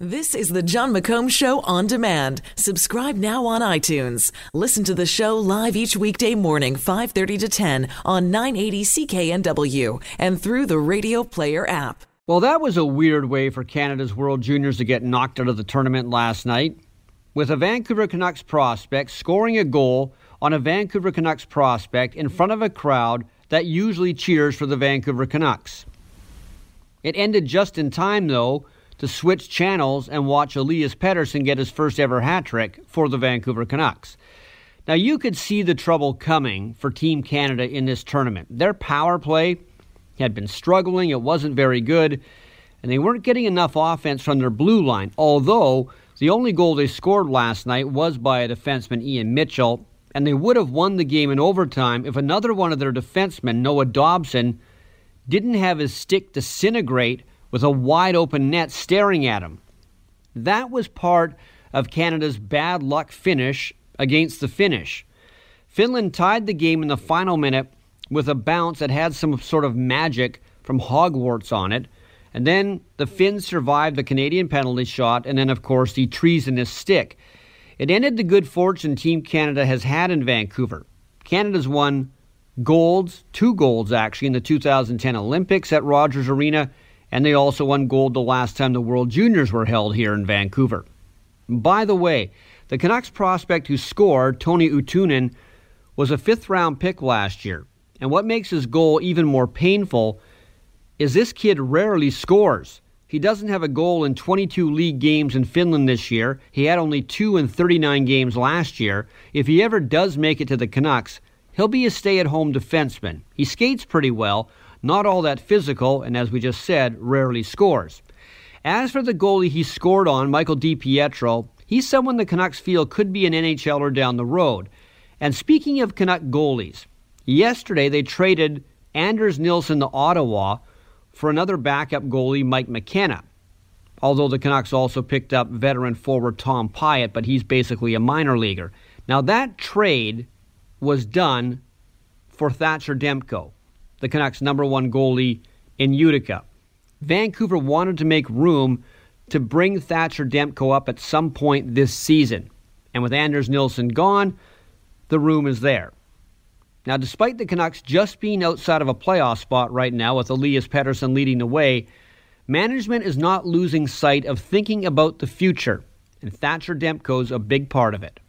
This is the Jon McComb Show on demand. Subscribe now on iTunes. Listen to the show live each weekday morning, 5:30 to 10 on 980 CKNW and through the Radio Player app. Well, that was a weird way for Canada's World Juniors to get knocked out of the tournament last night. With a Vancouver Canucks prospect scoring a goal on a Vancouver Canucks prospect in front of a crowd that usually cheers for the Vancouver Canucks. It ended just in time, though, to switch channels and watch Elias Pettersson get his first ever hat trick for the Vancouver Canucks. Now, you could see the trouble coming for Team Canada in this tournament. Their power play had been struggling, it wasn't very good, and they weren't getting enough offense from their blue line, although the only goal they scored last night was by a defenseman, Ian Mitchell, and they would have won the game in overtime if another one of their defensemen, Noah Dobson, didn't have his stick disintegrate with a wide open net staring at him. That was part of Canada's bad luck finish against the Finnish. Finland tied the game in the final minute with a bounce that had some sort of magic from Hogwarts on it. And then the Finns survived the Canadian penalty shot, and then, of course, the treasonous stick. It ended the good fortune Team Canada has had in Vancouver. Canada's won golds, two golds actually, in the 2010 Olympics at Rogers Arena and they also won gold the last time the World Juniors were held here in Vancouver. By the way, the Canucks prospect who scored, Toni Utunen, was a fifth round pick last year. And what makes his goal even more painful is this kid rarely scores. He doesn't have a goal in 22 league games in Finland this year. He had only two in 39 games last year. If he ever does make it to the Canucks, he'll be a stay at home defenseman. He skates pretty well, not all that physical, and as we just said, rarely scores. As for the goalie he scored on, Michael DiPietro, he's someone the Canucks feel could be an NHLer down the road. And speaking of Canuck goalies, yesterday they traded Anders Nilsson to Ottawa for another backup goalie, Mike McKenna. Although the Canucks also picked up veteran forward Tom Pyatt, but he's basically a minor leaguer. Now, that trade was done for Thatcher Demko the Canucks' number one goalie in Utica. Vancouver wanted to make room to bring Thatcher Demko up at some point this season. And with Anders Nilsson gone, the room is there. Now, despite the Canucks just being outside of a playoff spot right now with Elias Pettersson leading the way, management is not losing sight of thinking about the future, and Thatcher Demko's a big part of it.